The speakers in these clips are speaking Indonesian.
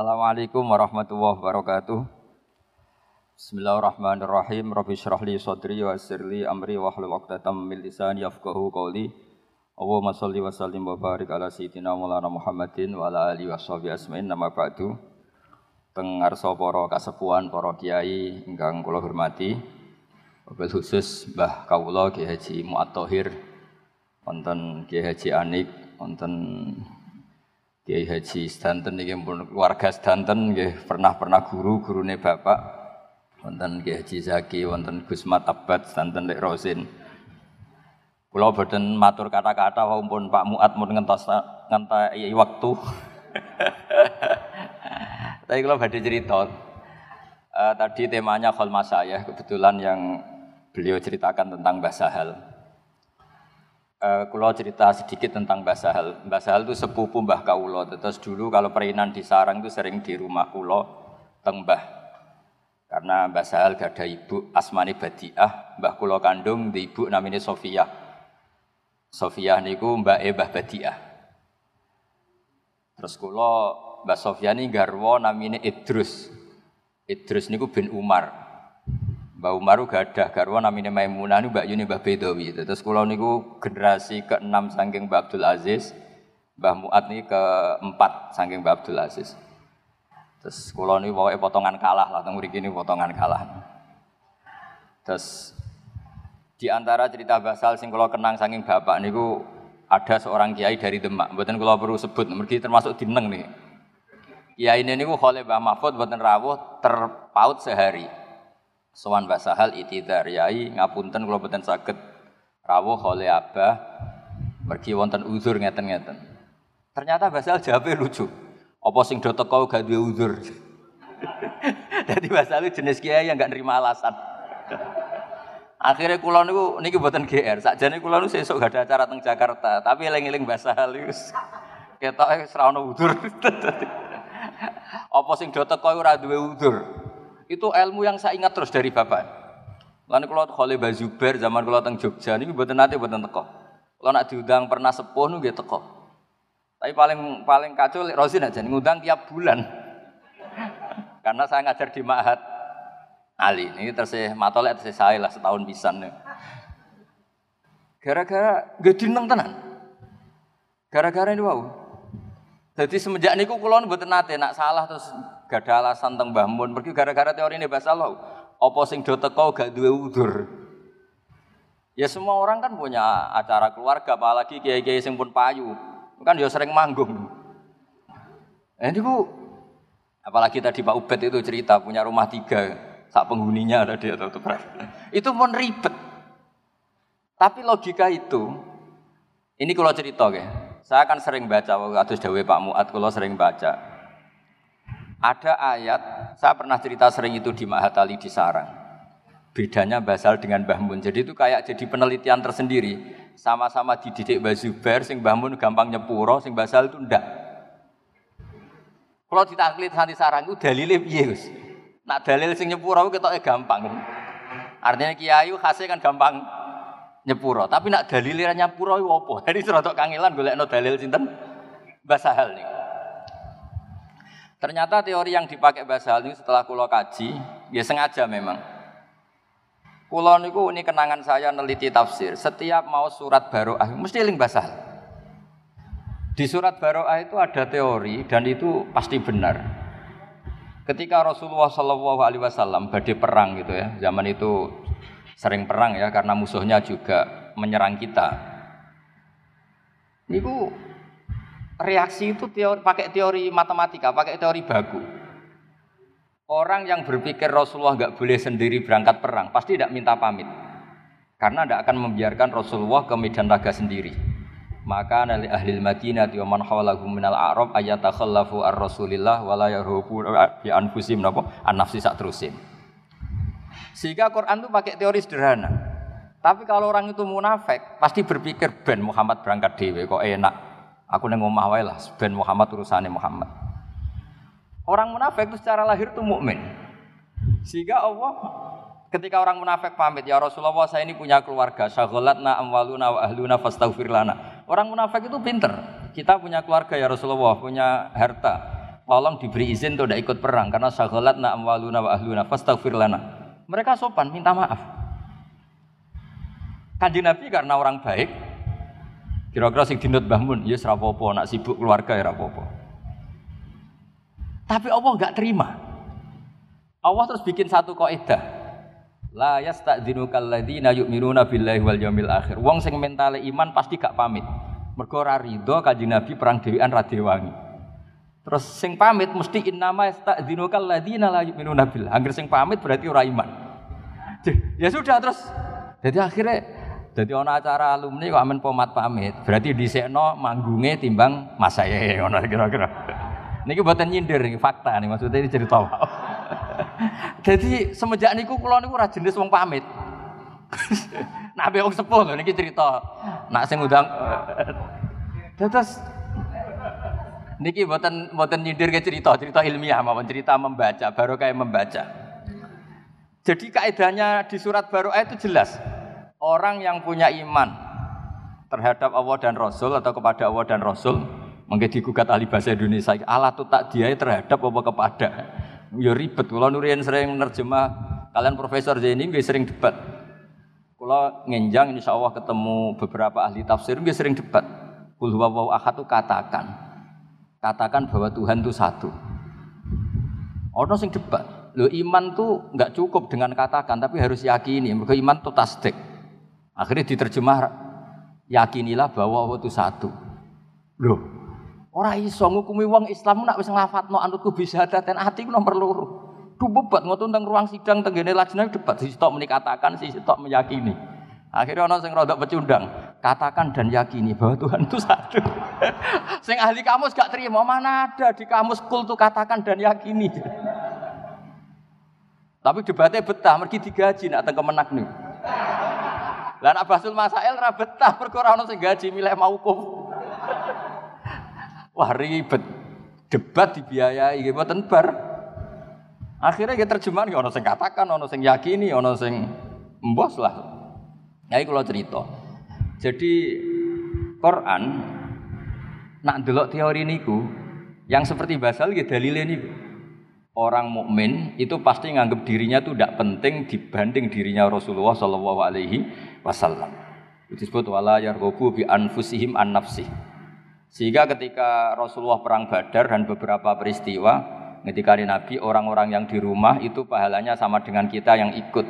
Assalamualaikum warahmatullahi wabarakatuh. Bismillahirrahmanirrahim. Rabbi syrah li sadri wa yassir li amri wa hlul 'uqdatam min lisani yafqahu qawli. Allahumma shalli wa sallim wa barik ala sayyidina Maulana Muhammadin wa ala alihi washabihi asma'in nama ba'du. Teng ngarsa para kasepuhan, para kiai ingkang kula hormati. Wabil khusus Mbah Kawula Ki Haji Muat Thohir, wonten Ki Haji Anik, wonten Kiai Haji Sedanten niki pun Sedanten nggih pernah-pernah guru gurune Bapak wonten Kiai Haji Zaki wonten Gus Mat Abad Sedanten Lek Rosin. Kula boten matur kata-kata walaupun Pak Muat mun ngentos ngentai waktu. Tapi kalau badhe cerita uh, tadi temanya kholma saya kebetulan yang beliau ceritakan tentang Mbah Sahal. Uh, kulo cerita sedikit tentang Mbah Sahal. Mbah Sahal itu sepupu Mbah Kaulo. Terus dulu kalau perinan di sarang itu sering di rumah kulo teng Mbah. Karena Mbah Sahal gak ada ibu Asmani Badiah, Mbah kulo kandung di ibu namanya Sofia. Sofia niku Mbak E Mbah Badiah. Terus kulo Mbah Sofia ini garwa namanya Idrus. Idrus niku bin Umar. Mbah Umar gak ada garwa namanya Maimunah ini Mbak Yuni Mbah Bedawi. Terus kulo niku generasi ke-6 saking Mbah Abdul Aziz. Mbah Muat ini keempat saking Mbah Abdul Aziz. Terus kulo niku pokoknya potongan kalah lah, mriki ini potongan kalah. Terus di antara cerita basal sing kulo kenang saking bapak niku ada seorang kiai dari Demak. Mboten kulo perlu sebut, mergi termasuk dineng nih. Kiai ini niku Khalil Mbah Mahfud mboten rawuh terpaut sehari. Sowan Mbah Sahal itidar yai ngapunten kula mboten saged rawuh Khalil Abah pergi wonten uzur ngeten-ngeten. Ternyata Mbah Sahal jawabnya lucu. Apa sing do teko gak duwe uzur. Jadi Mbah Sahal jenis kiai yang gak nerima alasan. Akhirnya kula niku niki mboten GR. Sakjane kula niku sesuk gak ada acara teng Jakarta, tapi eling-eling Mbah Sahal iku ketoke ora ono uzur. Apa sing ora duwe udzur. Itu ilmu yang saya ingat terus dari bapak. Lan kula Khalil Bazubair zaman kula teng Jogja niku mboten nate mboten teko. Kula nak diundang pernah sepuh niku nggih teko. Tapi paling paling kacau lek Rosin aja ngundang tiap bulan. Karena saya ngajar di Ma'had Ali. Ini tersih matolek tersih saya lah setahun pisan. Gara-gara gak dineng tenan. Gara-gara ini wow. Jadi semenjak niku kula mboten nate nak salah terus gak ada alasan teng Mbah Mun pergi gara-gara teori ini bahasa Allah. Apa sing do teko gak duwe udur. Ya semua orang kan punya acara keluarga apalagi kiai-kiai sing pun payu. Kan ya sering manggung. Nah, ini bu, apalagi tadi Pak Ubed itu cerita punya rumah tiga, sak penghuninya ada dia atau Itu pun ribet. Tapi logika itu, ini kalau cerita ya, saya akan sering baca waktu Dawe Pak Muat kalau sering baca. Ada ayat, saya pernah cerita sering itu di Mahatali di Sarang. Bedanya Basal dengan Mbah Mun. Jadi itu kayak jadi penelitian tersendiri. Sama-sama dididik Mbah Zubair, sing Mbah Mun gampang nyepuro, sing Basal itu ndak. Kalau ditaklit santi sarang itu dalilnya piye, Gus? Nak dalil sing nyepuro ketoknya gampang. Artinya kiai khasnya kan gampang nyepuro. Tapi nak dalilnya nyepuro itu apa? Jadi serotok kangelan no dalil sinten Basahal nih. Ternyata teori yang dipakai Basahal ini setelah kulo kaji, ya sengaja memang. Kulo niku ini kenangan saya neliti tafsir. Setiap mau surat baroah mesti ling Basahal. Di surat baroah itu ada teori dan itu pasti benar. Ketika Rasulullah Shallallahu Alaihi badai perang gitu ya, zaman itu sering perang ya karena musuhnya juga menyerang kita. Niku reaksi itu teori, pakai teori matematika, pakai teori baku. Orang yang berpikir Rasulullah nggak boleh sendiri berangkat perang, pasti tidak minta pamit. Karena tidak akan membiarkan Rasulullah ke medan laga sendiri. Maka nali ahli Madinah wa man hawalahum minal a'rab ayatakhallafu ar-rasulillah wa la yarhubu bi anfusim napa an nafsi sak terusin. Sehingga Quran itu pakai teori sederhana. Tapi kalau orang itu munafik, pasti berpikir ben Muhammad berangkat dewe kok enak. Aku neng omah wae lah, ben Muhammad urusannya Muhammad. Orang munafik itu secara lahir itu mukmin. Sehingga Allah ketika orang munafik pamit, ya Rasulullah saya ini punya keluarga, syaghalatna amwaluna wa ahluna fastaghfir lana. Orang munafik itu pinter. Kita punya keluarga ya Rasulullah, punya harta. tolong diberi izin untuk tidak ikut perang karena na amwaluna wa ahluna fastaghfir lana. Mereka sopan minta maaf. Kanjeng Nabi karena orang baik, kira-kira sing dinut bangun, ya serapopo, nak sibuk keluarga ya rapopo. Tapi Allah nggak terima. Allah terus bikin satu kaidah. La yasta'dzinu kalladzina yu'minuna billahi wal yaumil akhir. Wong sing mentale iman pasti gak pamit. Mergo ora rido kanjeng Nabi perang dhewean ra dewangi. Terus sing pamit mesti innama yasta'dzinu kalladzina la yu'minuna billah. Angger sing pamit berarti ora iman. Ya sudah terus. Jadi akhirnya jadi ana acara alumni kok amen pomat pamit. Berarti dhisikno manggunge timbang mas saya ngono kira-kira. Niki buatan nyindir nih fakta nih maksudnya ini cerita. Jadi semenjak niku kula niku ora jenis wong pamit. nah, wong sepuh lho niki cerita. Nak sing undang Terus niki mboten mboten nyindir ke cerita, cerita ilmiah mawon cerita membaca, baru kayak membaca. Jadi kaidahnya di surat baru itu jelas. Orang yang punya iman terhadap Allah dan Rasul atau kepada Allah dan Rasul, mungkin digugat ahli bahasa Indonesia, Allah tuh tak dia terhadap apa kepada ya ribet. Kalau Nurian sering nerjemah, kalian Profesor Zaini nggak sering debat. Kalau ngenjang insya Allah ketemu beberapa ahli tafsir nggak sering debat. Kul ahad katakan. Katakan bahwa Tuhan itu satu. Orang sing debat. Lo iman tuh nggak cukup dengan katakan, tapi harus yakini. Mereka iman tuh tasdik. Akhirnya diterjemah yakinilah bahwa Allah itu satu. Loh, Ora iso ngukumi wong Islam nak wis nglafatno anutku bisa daten ati ku nomor loro. Du bebat ngono tentang ruang sidang tenggene lajeng debat sisi tok menikatakan sisi tok meyakini. Akhirnya orang sing rodok pecundang, katakan dan yakini bahwa Tuhan itu satu. sing ahli kamus gak terima, mana ada di kamus kul tuh katakan dan yakini. Tapi debatnya betah, mergi digaji nak teng kemenak nih. Lah nak basul masail ra betah perkara orang sing gaji milih maukum. Wah ribet. Debat dibiayai gitu mboten bar. Akhirnya kita terjemahan ya ono sing katakan, ono sing yakini, ono sing mbos lah. Ya kalau cerita. Jadi Quran nak delok teori niku yang seperti basal gitu dalilnya niku. Orang mukmin itu pasti nganggap dirinya itu tidak penting dibanding dirinya Rasulullah Shallallahu Alaihi Wasallam. Disebut wala yarghabu bi anfusihim an nafsih. Sehingga ketika Rasulullah perang Badar dan beberapa peristiwa ketika Nabi orang-orang yang di rumah itu pahalanya sama dengan kita yang ikut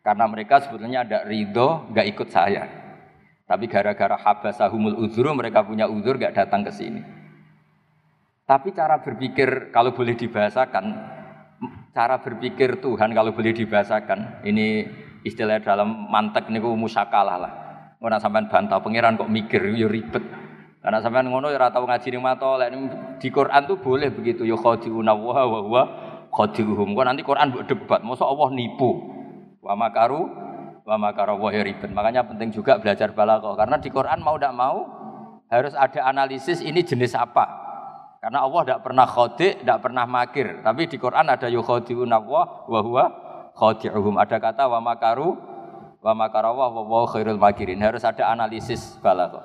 karena mereka sebetulnya ada ridho nggak ikut saya tapi gara-gara habasahumul uzuru mereka punya uzur nggak datang ke sini tapi cara berpikir kalau boleh dibahasakan cara berpikir Tuhan kalau boleh dibahasakan ini istilah dalam mantek niku musakalah lah Orang sampai bantah pangeran kok mikir yo ribet karena sampean ngono ya ora tau ngaji ning lek di Quran tuh boleh begitu ya khadiuna wa wa khadiuhum. Kok nanti Quran buat debat, masa Allah nipu. Wa makaru wa. Makanya penting juga belajar balaghah karena di Quran mau tidak mau harus ada analisis ini jenis apa. Karena Allah tidak pernah khodi, tidak pernah makir. Tapi di Quran ada yukhadiuna wa wa huwa khadiuhum. Ada kata wa makaru wa makara wa khairul makirin. Harus ada analisis balaghah.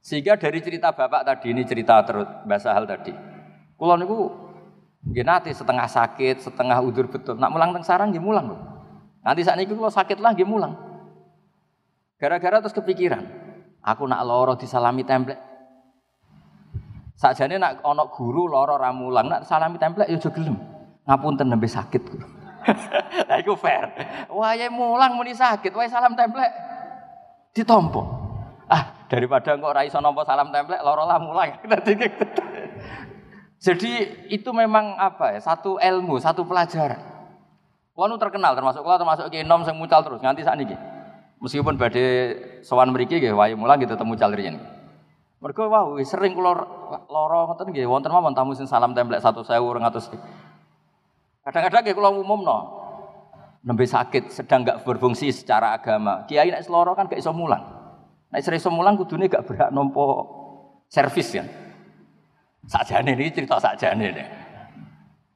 Sehingga dari cerita bapak tadi ini cerita terus bahasa hal tadi. Kulo nate setengah sakit, setengah udur betul. Nak mulang teng sarang mulang lho. Nanti saat ini kulo sakit lah nggih mulang. Gara-gara terus kepikiran, aku nak loro disalami templek. Sakjane nak ana guru loro ra mulang, nak salami templek ya aja gelem. Ngapunten nembe sakit. Lah iku fair. Wae mulang muni sakit, wae salam templek ditompo. Ah, daripada kok ora iso nampa salam templek loro lah mulai. Jadi itu memang apa ya? Satu ilmu, satu pelajaran. Kulo terkenal termasuk kulo termasuk Ki Nom sing mucal terus nganti saat ini. Meskipun badhe sowan mriki nggih wae mulang gitu temu mucal riyen. Mergo wow sering kula loro ngoten nggih wonten mawon tamu sing salam templek 1000 200. Kadang-kadang nggih kula umumno. Nembe sakit sedang nggak berfungsi secara agama. Kiai nek loro kan gak iso mulang. Nah, istri mulang kudune gak berhak nompo servis ya. Sakjane ini cerita sakjane nih.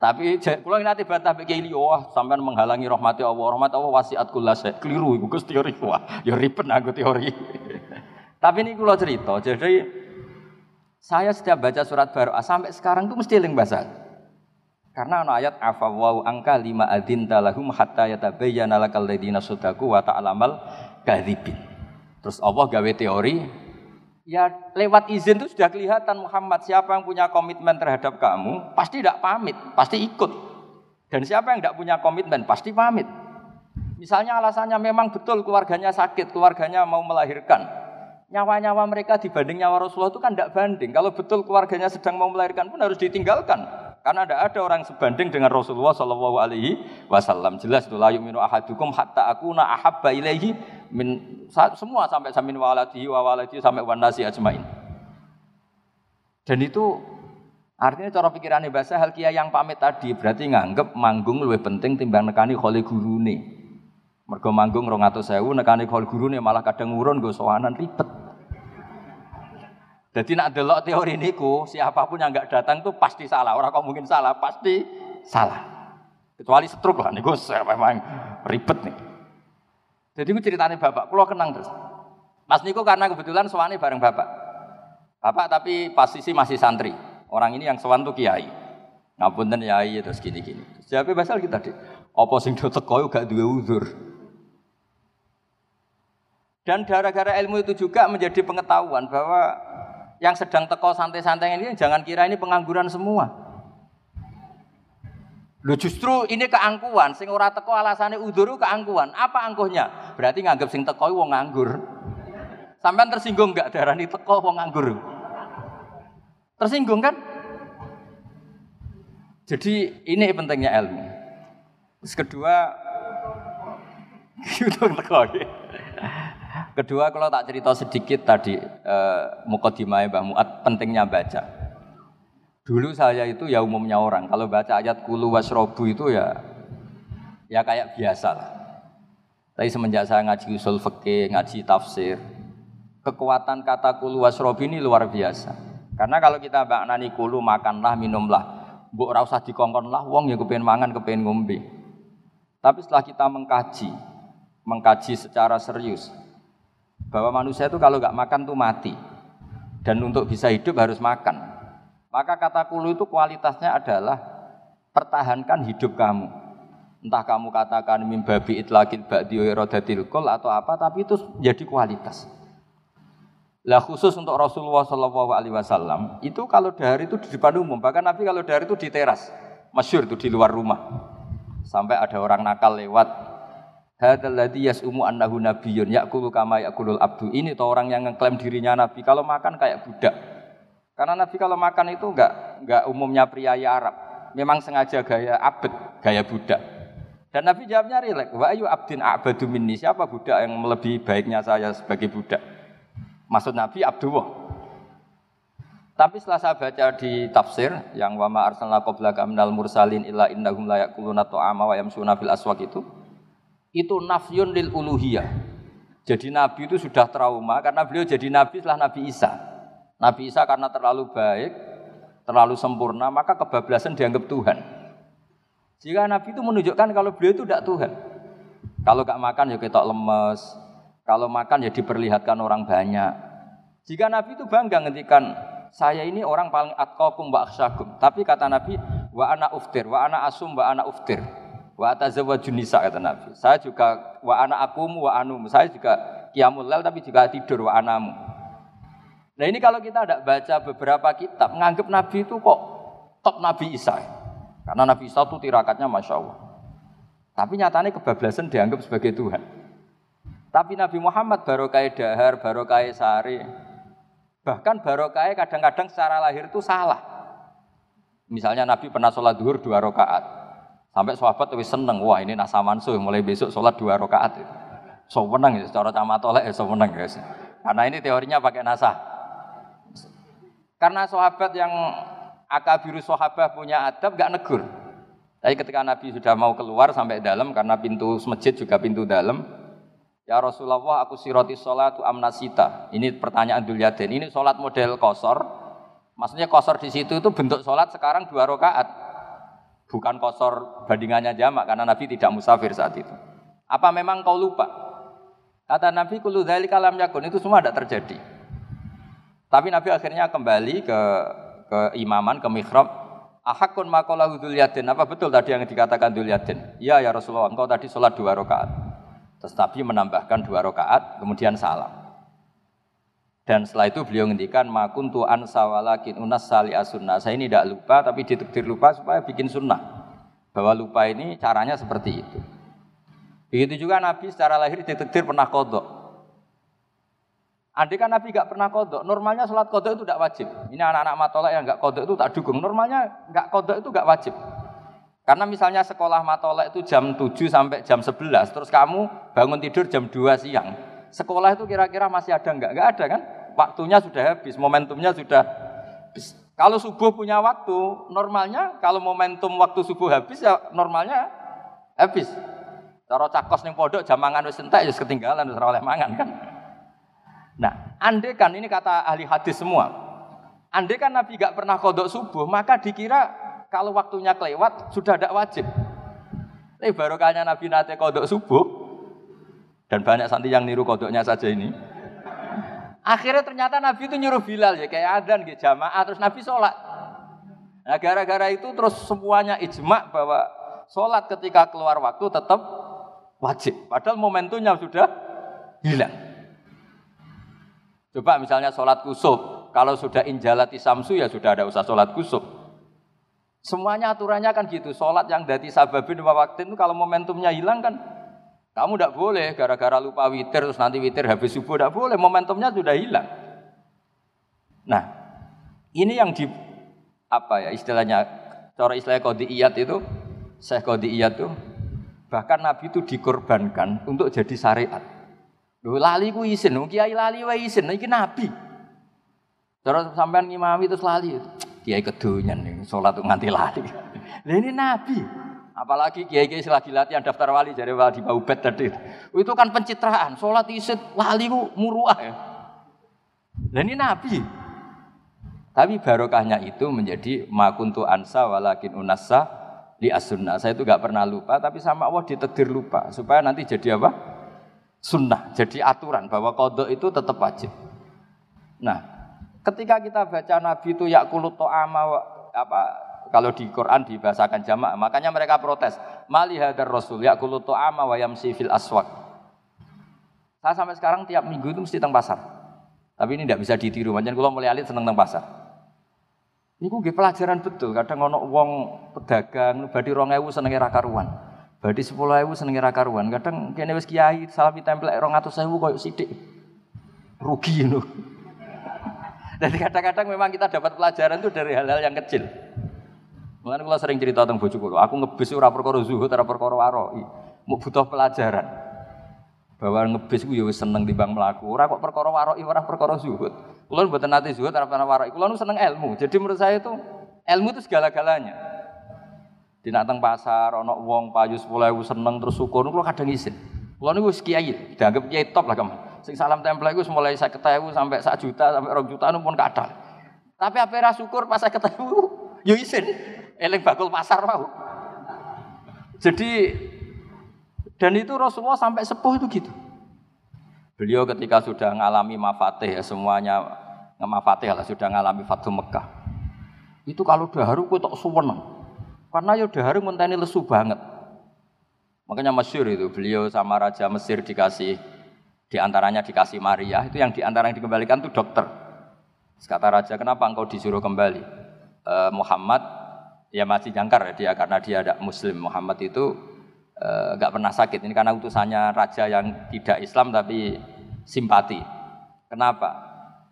Tapi kalau nanti bantah begini, wah sampai menghalangi rahmati Allah, rahmat Allah wasiat kula saya keliru, ibu gus teori wah, ya ribet aku teori. Tapi ini kalau cerita, jadi Saya setiap baca surat baru sampai sekarang tuh mesti eling bahasa. Karena ana ayat afawau angka lima adin talahum hatta yatabayyana lakal ladina sadaku wa ta'lamal kadzibin. Terus Allah gawe teori ya lewat izin itu sudah kelihatan Muhammad siapa yang punya komitmen terhadap kamu pasti tidak pamit, pasti ikut. Dan siapa yang tidak punya komitmen pasti pamit. Misalnya alasannya memang betul keluarganya sakit, keluarganya mau melahirkan nyawa-nyawa mereka dibanding nyawa Rasulullah itu kan tidak banding. Kalau betul keluarganya sedang mau melahirkan pun harus ditinggalkan. Karena tidak ada orang sebanding dengan Rasulullah Shallallahu Alaihi Wasallam. Jelas itu layu minu ahadukum hatta aku na ahabba ilaihi min semua sampai samin waladi wa waladi sampai wanasi ajmain. Dan itu artinya cara pikirannya bahasa hal kia yang pamit tadi berarti nganggep manggung lebih penting timbang nekani kholi gurune. Mergo manggung 200.000 nekani kholi gurune malah kadang ngurun go sowanan ribet. Jadi nak delok teori niku, siapa pun yang nggak datang tuh pasti salah. Orang kok mungkin salah, pasti salah. Kecuali setruk lah niku memang ribet nih. Jadi gue ceritanya bapak, kalau kenang terus. Mas niku karena kebetulan suami bareng bapak. Bapak tapi posisi masih santri. Orang ini yang sowan tuh kiai. Ngapunten kiai terus gini-gini. Siapa basal kita deh. Apa sing do teko gak duwe uzur. Dan gara-gara ilmu itu juga menjadi pengetahuan bahwa yang sedang teko santai-santai ini jangan kira ini pengangguran semua. Lu justru ini keangkuhan, sing ora teko alasannya uduru keangkuhan. Apa angkuhnya? Berarti nganggap sing teko wong nganggur. Sampai tersinggung enggak darani teko wong nganggur? Tersinggung kan? Jadi ini pentingnya ilmu. Terus kedua. Kedua kalau tak cerita sedikit tadi eh, mukadimah Mbah Muat pentingnya baca. Dulu saya itu ya umumnya orang kalau baca ayat kulu wasrobu itu ya ya kayak biasa lah. Tapi semenjak saya ngaji usul fikih, ngaji tafsir, kekuatan kata kulu wasrobu ini luar biasa. Karena kalau kita maknani kulu makanlah, minumlah, bu ora usah dikongkon lah, wong ya kepengen mangan, kepengen ngombe. Tapi setelah kita mengkaji, mengkaji secara serius, bahwa manusia itu kalau nggak makan tuh mati dan untuk bisa hidup harus makan. Maka kata kulu itu kualitasnya adalah pertahankan hidup kamu. Entah kamu katakan mimbabi itlaqil ba'di iradatil kol atau apa, tapi itu jadi kualitas. Lah khusus untuk Rasulullah Wasallam itu kalau dahar itu di depan umum, bahkan Nabi kalau dahar itu di teras, masyur itu di luar rumah. Sampai ada orang nakal lewat, ladzi yas'umu annahu nabiyyun ya'kulu kama ya'kulul abdu. Ini tuh orang yang ngeklaim dirinya nabi. Kalau makan kayak budak. Karena nabi kalau makan itu enggak enggak umumnya pria Arab. Memang sengaja gaya abed, gaya budak. Dan Nabi jawabnya rilek, wa ayu abdin a'badu minni. Siapa budak yang melebihi baiknya saya sebagai budak? Maksud Nabi Abdullah. Tapi setelah saya baca di tafsir yang wama arsalna qablaka minal mursalin illa innahum la ya'kuluna ta'ama wa yamsuna fil aswaq itu, itu nafyun lil uluhiyah. Jadi Nabi itu sudah trauma karena beliau jadi Nabi setelah Nabi Isa. Nabi Isa karena terlalu baik, terlalu sempurna, maka kebablasan dianggap Tuhan. Jika Nabi itu menunjukkan kalau beliau itu tidak Tuhan. Kalau gak makan ya ketok lemes, kalau makan ya diperlihatkan orang banyak. Jika Nabi itu bangga ngendikan saya ini orang paling atqakum wa akhsyakum. Tapi kata Nabi, wa ana uftir, wa ana asum, wa ana uftir. Wa atazawwajun nisa kata Nabi. Saya juga wa ana akum wa anum. Saya juga qiyamul lail tapi juga tidur wa anamu. Nah ini kalau kita tidak baca beberapa kitab, menganggap Nabi itu kok top Nabi Isa. Karena Nabi Isa itu tirakatnya Masya Allah. Tapi nyatanya kebablasan dianggap sebagai Tuhan. Tapi Nabi Muhammad barokai dahar, barokai sari. Bahkan barokai kadang-kadang secara lahir itu salah. Misalnya Nabi pernah sholat duhur dua rakaat. Sampai sahabat lebih seneng, wah ini nasa mansuh, mulai besok sholat dua rakaat. So menang ya, secara camatolek ya so menang guys. Karena ini teorinya pakai nasa. Karena sahabat yang akabiru sahabat punya adab gak negur. Tapi ketika Nabi sudah mau keluar sampai dalam karena pintu masjid juga pintu dalam, Ya Rasulullah aku siroti sholat amnasita. Ini pertanyaan Dul Yadin. Ini sholat model kosor. Maksudnya kosor di situ itu bentuk sholat sekarang dua rakaat. Bukan kosor bandingannya jamak karena Nabi tidak musafir saat itu. Apa memang kau lupa? Kata Nabi kulu dari kalam yakun itu semua tidak terjadi. Tapi Nabi akhirnya kembali ke ke imaman, ke mihrab. Ahakun makolahu yadin. Apa betul tadi yang dikatakan yadin? Iya ya Rasulullah, engkau tadi sholat dua rakaat. Terus Nabi menambahkan dua rakaat, kemudian salam. Dan setelah itu beliau ngendikan makuntu ansa walakin unas sali asunnah. Saya ini tidak lupa tapi ditekdir lupa supaya bikin sunnah. Bahwa lupa ini caranya seperti itu. Begitu juga Nabi secara lahir ditekdir pernah kodok. Andai kan Nabi gak pernah kodok, normalnya sholat kodok itu tidak wajib. Ini anak-anak matolak yang gak kodok itu tak dukung. Normalnya gak kodok itu gak wajib. Karena misalnya sekolah matolak itu jam 7 sampai jam 11, terus kamu bangun tidur jam 2 siang sekolah itu kira-kira masih ada enggak? Enggak ada kan? Waktunya sudah habis, momentumnya sudah habis. Kalau subuh punya waktu, normalnya kalau momentum waktu subuh habis ya normalnya habis. Cara cakos ning pondok jam mangan wis entek ya ketinggalan wis oleh mangan kan. Nah, andai kan ini kata ahli hadis semua. Andai kan Nabi gak pernah kodok subuh, maka dikira kalau waktunya kelewat sudah tidak wajib. Tapi barokahnya Nabi nate kodok subuh, dan banyak santri yang niru kodoknya saja ini. Akhirnya ternyata Nabi itu nyuruh Bilal ya kayak adan gitu jamaah terus Nabi sholat. Nah gara-gara itu terus semuanya ijma bahwa sholat ketika keluar waktu tetap wajib. Padahal momentumnya sudah hilang. Coba misalnya sholat kusub, kalau sudah injalati samsu ya sudah ada usah sholat kusub. Semuanya aturannya kan gitu. Sholat yang dari sababin waktu itu kalau momentumnya hilang kan kamu tidak boleh gara-gara lupa witir terus nanti witir habis subuh tidak boleh. Momentumnya sudah hilang. Nah, ini yang di apa ya istilahnya cara istilah iyat itu saya iyat itu bahkan Nabi itu dikorbankan untuk jadi syariat. Loh, lali ku isin, kiai lali wa isin, iki Nabi. Cara sampean ngimami terus lali. Kiai kedonyan nih, sholat nganti lali. Lah ini Nabi. Apalagi kiai-kiai selagi latihan daftar wali jadi wali Baubet tadi. Itu kan pencitraan. Sholat isit wali ku muruah ya. Dan ini Nabi. Tapi barokahnya itu menjadi makuntu ansa walakin unasa di as-sunnah. Saya itu gak pernah lupa, tapi sama Allah ditegir lupa. Supaya nanti jadi apa? Sunnah. Jadi aturan bahwa kodok itu tetap wajib. Nah, ketika kita baca Nabi itu yakulut to'ama apa kalau di Quran dibahasakan jamaah. Makanya mereka protes. Mali hadar Rasul yaqulu ta'ama wa yamsi fil aswaq. Saya sampai sekarang tiap minggu itu mesti teng pasar. Tapi ini tidak bisa ditiru. Macam kalau mulai alit seneng teng pasar. Ini gue pelajaran betul. Kadang ono uang pedagang, badi rong ewu senengnya rakaruan. Badi sepuluh ewu senengnya rakaruan. Kadang kene wis kiai salami template rong atau sewu koyok sidik. Rugi itu. Dan kadang-kadang memang kita dapat pelajaran itu dari hal-hal yang kecil. Mulane kula sering cerita tentang bojo aku ngebis ora perkara zuhud, ora perkara waroi. Mau butuh pelajaran. Bahwa ngebis ku ya wis seneng timbang mlaku. Ora kok perkara waroi, ora perkara zuhud. Kula mboten nate zuhud, ora pernah waroi. Kula nu seneng ilmu. Jadi menurut saya itu ilmu itu segala-galanya. Di teng pasar ana wong payu 10.000 seneng terus syukur kula kadang isin. Kula niku wis kiai, dianggap kiai top lah kamu. Sing salam tempel iku mulai 50.000 sampai 1 juta sampai 2 juta pun kadal. Tapi apa ra syukur pas 50.000 yo isin eling bakul pasar mau. Jadi dan itu Rasulullah sampai sepuh itu gitu. Beliau ketika sudah mengalami mafatih ya semuanya ngemafatih lah sudah mengalami Fatu Mekah. Itu kalau daharu ku tak suweneng. Karena daharu ngenteni lesu banget. Makanya masyur itu beliau sama raja Mesir dikasih di antaranya dikasih Maria itu yang di antara yang dikembalikan itu dokter. Kata raja kenapa engkau disuruh kembali? E, Muhammad ya masih jangkar ya dia karena dia ada muslim Muhammad itu eh, nggak uh, pernah sakit ini karena utusannya raja yang tidak Islam tapi simpati kenapa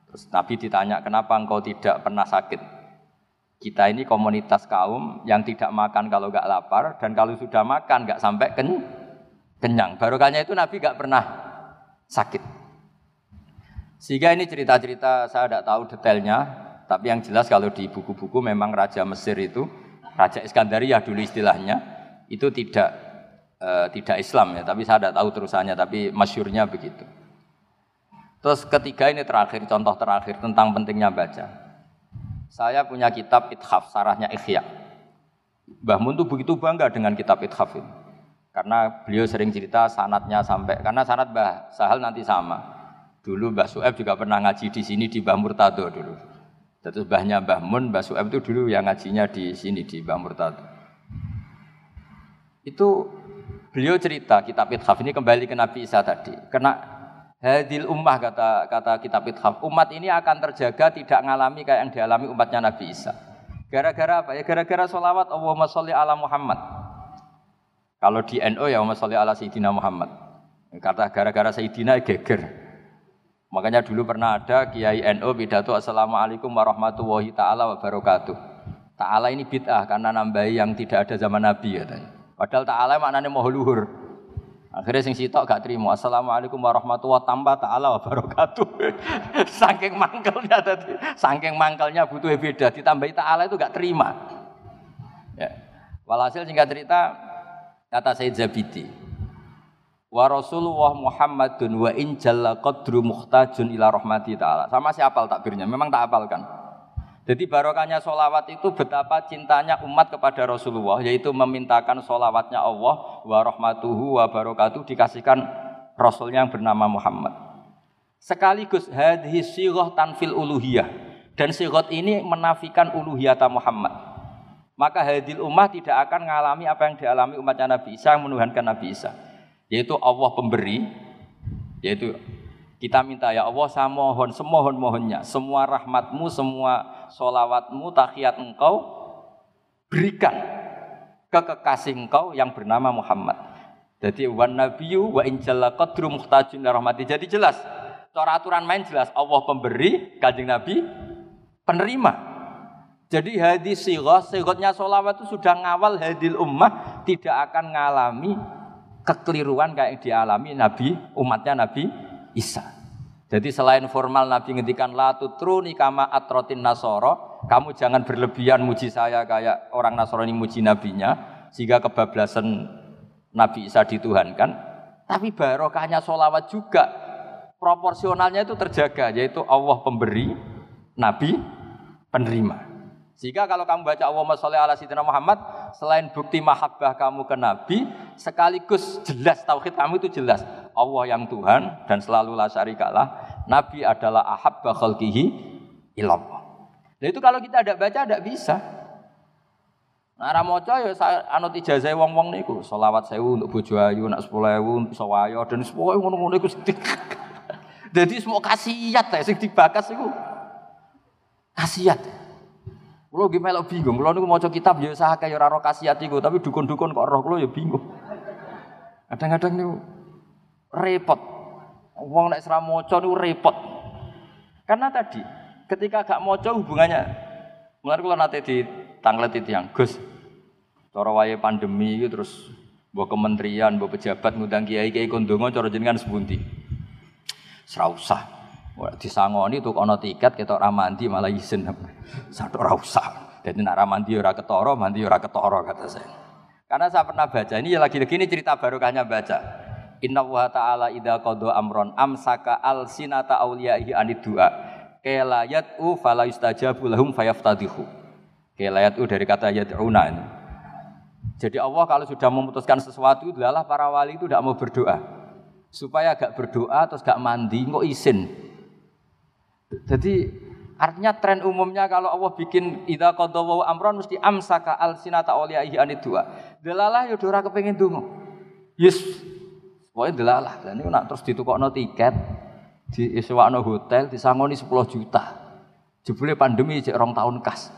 terus Nabi ditanya kenapa engkau tidak pernah sakit kita ini komunitas kaum yang tidak makan kalau nggak lapar dan kalau sudah makan nggak sampai ken kenyang barokahnya itu Nabi nggak pernah sakit sehingga ini cerita-cerita saya tidak tahu detailnya tapi yang jelas kalau di buku-buku memang Raja Mesir itu Raja Iskandaria dulu istilahnya itu tidak uh, tidak Islam ya, tapi saya tidak tahu terusannya, tapi masyurnya begitu. Terus ketiga ini terakhir, contoh terakhir tentang pentingnya baca. Saya punya kitab Ithaf, sarahnya Ikhya. Mbah Mun tuh begitu bangga dengan kitab Ithaf ini. Karena beliau sering cerita sanatnya sampai, karena sanat Mbah Sahal nanti sama. Dulu Mbah Sueb juga pernah ngaji di sini di Mbah Murtado dulu. Terus Mbahnya Mbah Mun, Mbah Sueb itu dulu yang ngajinya di sini di Mbah Murtado. Itu beliau cerita kitab Ithaf ini kembali ke Nabi Isa tadi. Kena hadil ummah kata kata kitab Ithaf. Umat ini akan terjaga tidak mengalami kayak yang dialami umatnya Nabi Isa. Gara-gara apa ya? Gara-gara sholawat Allahumma sholli ala Muhammad. Kalau di NO ya Allahumma sholli ala Sayyidina Muhammad. Kata gara-gara Sayyidina geger. Makanya dulu pernah ada Kiai NU pidato Assalamualaikum warahmatullahi taala wabarakatuh. Ta'ala ini bid'ah karena nambahi yang tidak ada zaman Nabi katanya. Padahal ta'ala maknanya mau luhur. Akhirnya sing sitok gak terima. Assalamualaikum warahmatullahi tambah ta'ala wabarakatuh. saking mangkelnya tadi, saking mangkelnya butuh beda. Ditambahi ta'ala itu gak terima. Ya. Walhasil singkat cerita kata Said Zabidi, wa Rasulullah Muhammadun wa in jalla qadru muhtajun ila rahmati ta'ala. Sama si apal takbirnya, memang tak apalkan. Jadi barokahnya solawat itu betapa cintanya umat kepada Rasulullah, yaitu memintakan solawatnya Allah wa rahmatuhu wa barokatuh dikasihkan Rasulnya yang bernama Muhammad. Sekaligus hadhi siroh tanfil uluhiyah. Dan sirot ini menafikan uluhiyata Muhammad. Maka hadil ummah tidak akan mengalami apa yang dialami umatnya Nabi Isa yang menuhankan Nabi Isa yaitu Allah pemberi, yaitu kita minta ya Allah saya mohon semohon mohonnya semua rahmatmu semua solawatmu takiat engkau berikan ke kekasih engkau yang bernama Muhammad. Jadi wan nabiyyu wa injalla qadru muhtajin rahmati. Jadi jelas cara aturan main jelas Allah pemberi, kanjeng Nabi penerima. Jadi hadis sirah, sirotnya solawat itu sudah ngawal hadil ummah tidak akan ngalami kekeliruan kayak yang dialami Nabi umatnya Nabi Isa. Jadi selain formal Nabi ngendikan la tutruni kama atrotin nasoro, kamu jangan berlebihan muji saya kayak orang Nasrani muji nabinya sehingga kebablasan Nabi Isa dituhankan. Tapi barokahnya solawat juga proporsionalnya itu terjaga yaitu Allah pemberi, Nabi penerima. Jika kalau kamu baca Allahumma sholli ala sayyidina Muhammad, selain bukti mahabbah kamu ke Nabi, sekaligus jelas tauhid kamu itu jelas. Allah yang Tuhan dan selalu la syarikalah. Nabi adalah ahabba khalqihi ilallah. Nah itu kalau kita ada baca tidak bisa. Nah, ramoco ya saya anut ijazah wong-wong niku, selawat sewu untuk bojo ayu, nak 10000 untuk sawayo dan semua ngono-ngono iku Jadi semua kasiat ya sing dibakas iku. Kasiat. Kulo nggih melok bingung. Kulo niku maca kitab ya sahake ya ora ro kasiat iku, tapi dukun-dukun kok roh kulo ya bingung. Kadang-kadang niku repot. Wong nek ora maca niku repot. Karena tadi ketika gak maca hubungannya Mulai kalau nanti di tanglet itu yang Gus, cara wae pandemi itu terus buat kementerian, buat pejabat ngundang kiai kiai kondongo, cara jenengan sebunti, serausa. Disangoni tuh kono tiket ora mandi malah izin. Satu ora usah. Jadi nak mandi ora ketoro, mandi ora ketoro kata saya. Karena saya pernah baca ini ya lagi-lagi ini cerita barokahnya baca. Inna wa ta'ala idha qadha amron amsaka al sinata awliyaihi anid du'a. Kela yat'u fala yustajabu lahum fayaftadihu. Kela yat'u dari kata yat'una ini. Jadi Allah kalau sudah memutuskan sesuatu, adalah para wali itu tidak mau berdoa. Supaya gak berdoa terus gak mandi, kok izin. Jadi artinya tren umumnya kalau Allah bikin idza qadawa amron mesti amsaka al sinata awliyaihi anid dua. Delalah ya ora kepengin donga. Yes. Pokoke delalah. Lah niku nak terus ditukokno tiket, diisewakno hotel, disangoni 10 juta. Jebule pandemi cek rong tahun kas.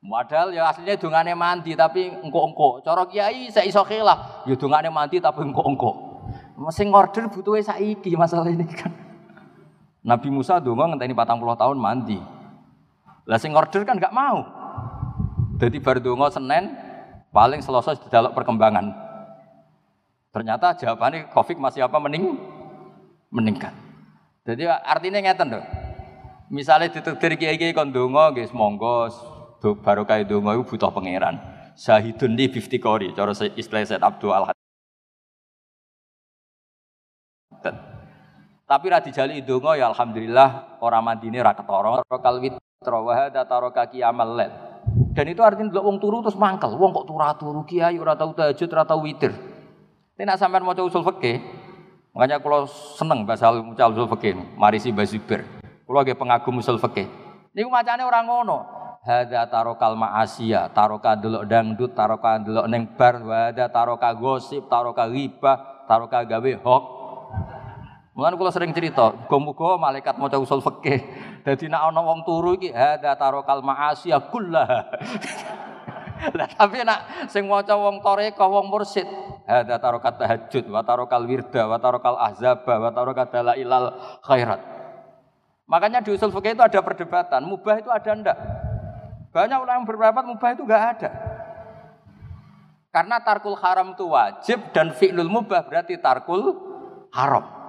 Modal ya aslinya dungane mandi tapi engko-engko. Cara kiai saya iso khilaf, ya dungane mandi tapi engko-engko. Sing order butuhe saiki masalah ini kan. Nabi Musa dongo ngenteni puluh tahun mandi. Lah sing order kan gak mau. Jadi baru dongo Senin paling di dalam perkembangan. Ternyata jawabannya Covid masih apa mening meningkat. Jadi artinya ngeten dong. Misalnya ditukdir kiai-kiai kon dongo guys monggo baru kayak dongo itu butuh pangeran. Syahidun di 50 kori, cara istilah Said Abdul Al tapi ra dijali ndonga ya alhamdulillah ora mandine ra ketara. Rokal witra wa hada taraka qiyamal lail. Dan itu artinya delok wong turu terus mangkel. Wong kok turu turu kiai ora tau tahajud ora tau witir. Nek sampean maca usul fikih, Makanya kalau seneng bahasa mucal usul fikih, mari si Bazibir. Kalau lagi pengagum usul fikih. Ini macamnya orang ngono. Hada tarokal ma'asiyah, taroka delok dangdut, taroka delok neng bar, hada taroka gosip, taroka riba, taroka gawe hok. Mulane kula sering cerita, muga-muga malaikat maca usul fikih. Dadi nek ana wong turu iki hada tarokal ma'asiyah kullaha. Lah tapi nak sing maca wong toreka, wong mursid, hada tarokat tahajud, wa tarokal wirda, wa tarokal ahzaba, wa tarokat dalailal khairat. Makanya di usul fikih itu ada perdebatan, mubah itu ada ndak? Banyak ulama yang berpendapat mubah itu enggak ada. Karena tarkul haram itu wajib dan fi'lul mubah berarti tarkul haram.